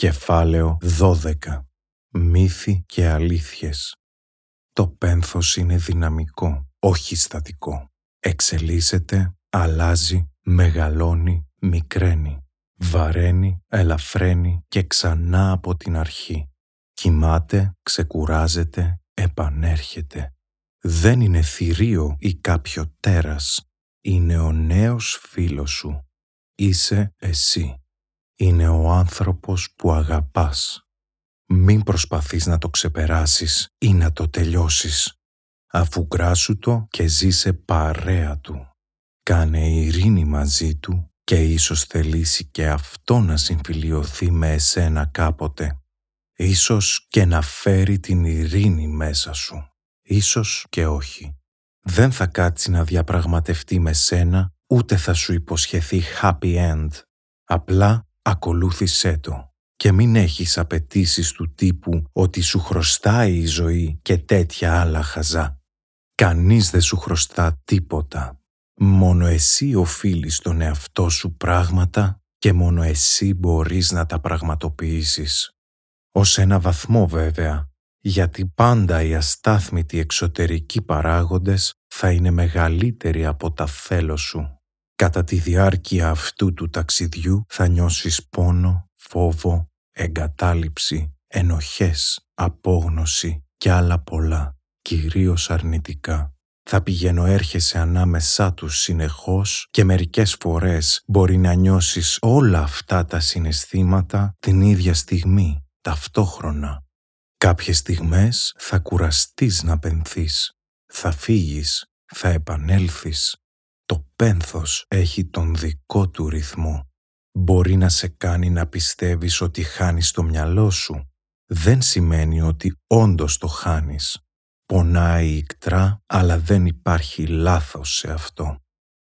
Κεφάλαιο 12. Μύθοι και αλήθειες. Το πένθος είναι δυναμικό, όχι στατικό. Εξελίσσεται, αλλάζει, μεγαλώνει, μικραίνει. Βαραίνει, ελαφραίνει και ξανά από την αρχή. Κοιμάται, ξεκουράζεται, επανέρχεται. Δεν είναι θηρίο ή κάποιο τέρας. Είναι ο νέος φίλος σου. Είσαι εσύ είναι ο άνθρωπος που αγαπάς. Μην προσπαθείς να το ξεπεράσεις ή να το τελειώσεις. Αφού γκράσου το και ζήσε παρέα του. Κάνε ειρήνη μαζί του και ίσως θελήσει και αυτό να συμφιλιωθεί με εσένα κάποτε. Ίσως και να φέρει την ειρήνη μέσα σου. Ίσως και όχι. Δεν θα κάτσει να διαπραγματευτεί με σένα, ούτε θα σου υποσχεθεί happy end. Απλά ακολούθησέ το και μην έχεις απαιτήσεις του τύπου ότι σου χρωστάει η ζωή και τέτοια άλλα χαζά. Κανείς δεν σου χρωστά τίποτα. Μόνο εσύ οφείλεις τον εαυτό σου πράγματα και μόνο εσύ μπορείς να τα πραγματοποιήσεις. Ως ένα βαθμό βέβαια, γιατί πάντα οι αστάθμητοι εξωτερικοί παράγοντες θα είναι μεγαλύτεροι από τα θέλω σου. Κατά τη διάρκεια αυτού του ταξιδιού θα νιώσεις πόνο, φόβο, εγκατάλειψη, ενοχές, απόγνωση και άλλα πολλά, κυρίως αρνητικά. Θα πηγαίνω έρχεσαι ανάμεσά τους συνεχώς και μερικές φορές μπορεί να νιώσεις όλα αυτά τα συναισθήματα την ίδια στιγμή, ταυτόχρονα. Κάποιες στιγμές θα κουραστείς να πενθείς, θα φύγεις, θα επανέλθεις, το πένθος έχει τον δικό του ρυθμό. Μπορεί να σε κάνει να πιστεύεις ότι χάνεις το μυαλό σου. Δεν σημαίνει ότι όντως το χάνεις. Πονάει ικτρά, αλλά δεν υπάρχει λάθος σε αυτό.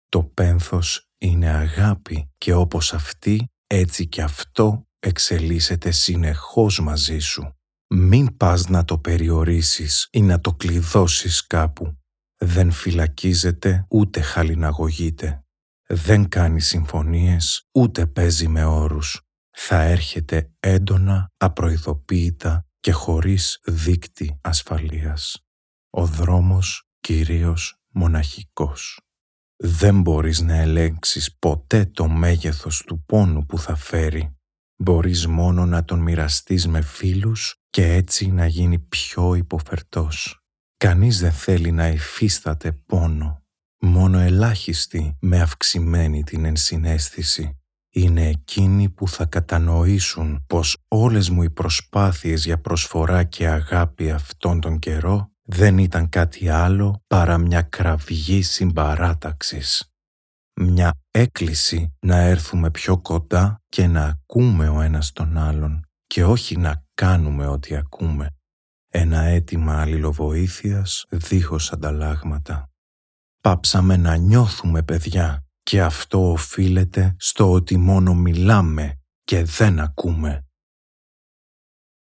Το πένθος είναι αγάπη και όπως αυτή, έτσι και αυτό εξελίσσεται συνεχώς μαζί σου. Μην πας να το περιορίσεις ή να το κλειδώσεις κάπου. Δεν φυλακίζεται ούτε χαλιναγωγείται. Δεν κάνει συμφωνίες ούτε παίζει με όρους. Θα έρχεται έντονα, απροειδοποίητα και χωρίς δίκτυ ασφαλείας. Ο δρόμος κυρίως μοναχικός. Δεν μπορείς να ελέγξεις ποτέ το μέγεθος του πόνου που θα φέρει. Μπορείς μόνο να τον μοιραστείς με φίλους και έτσι να γίνει πιο υποφερτός. Κανείς δεν θέλει να υφίσταται πόνο. Μόνο ελάχιστοι με αυξημένη την ενσυναίσθηση είναι εκείνοι που θα κατανοήσουν πως όλες μου οι προσπάθειες για προσφορά και αγάπη αυτόν τον καιρό δεν ήταν κάτι άλλο παρά μια κραυγή συμπαράταξης. Μια έκκληση να έρθουμε πιο κοντά και να ακούμε ο ένας τον άλλον και όχι να κάνουμε ό,τι ακούμε ένα αίτημα αλληλοβοήθειας δίχως ανταλλάγματα. Πάψαμε να νιώθουμε παιδιά και αυτό οφείλεται στο ότι μόνο μιλάμε και δεν ακούμε.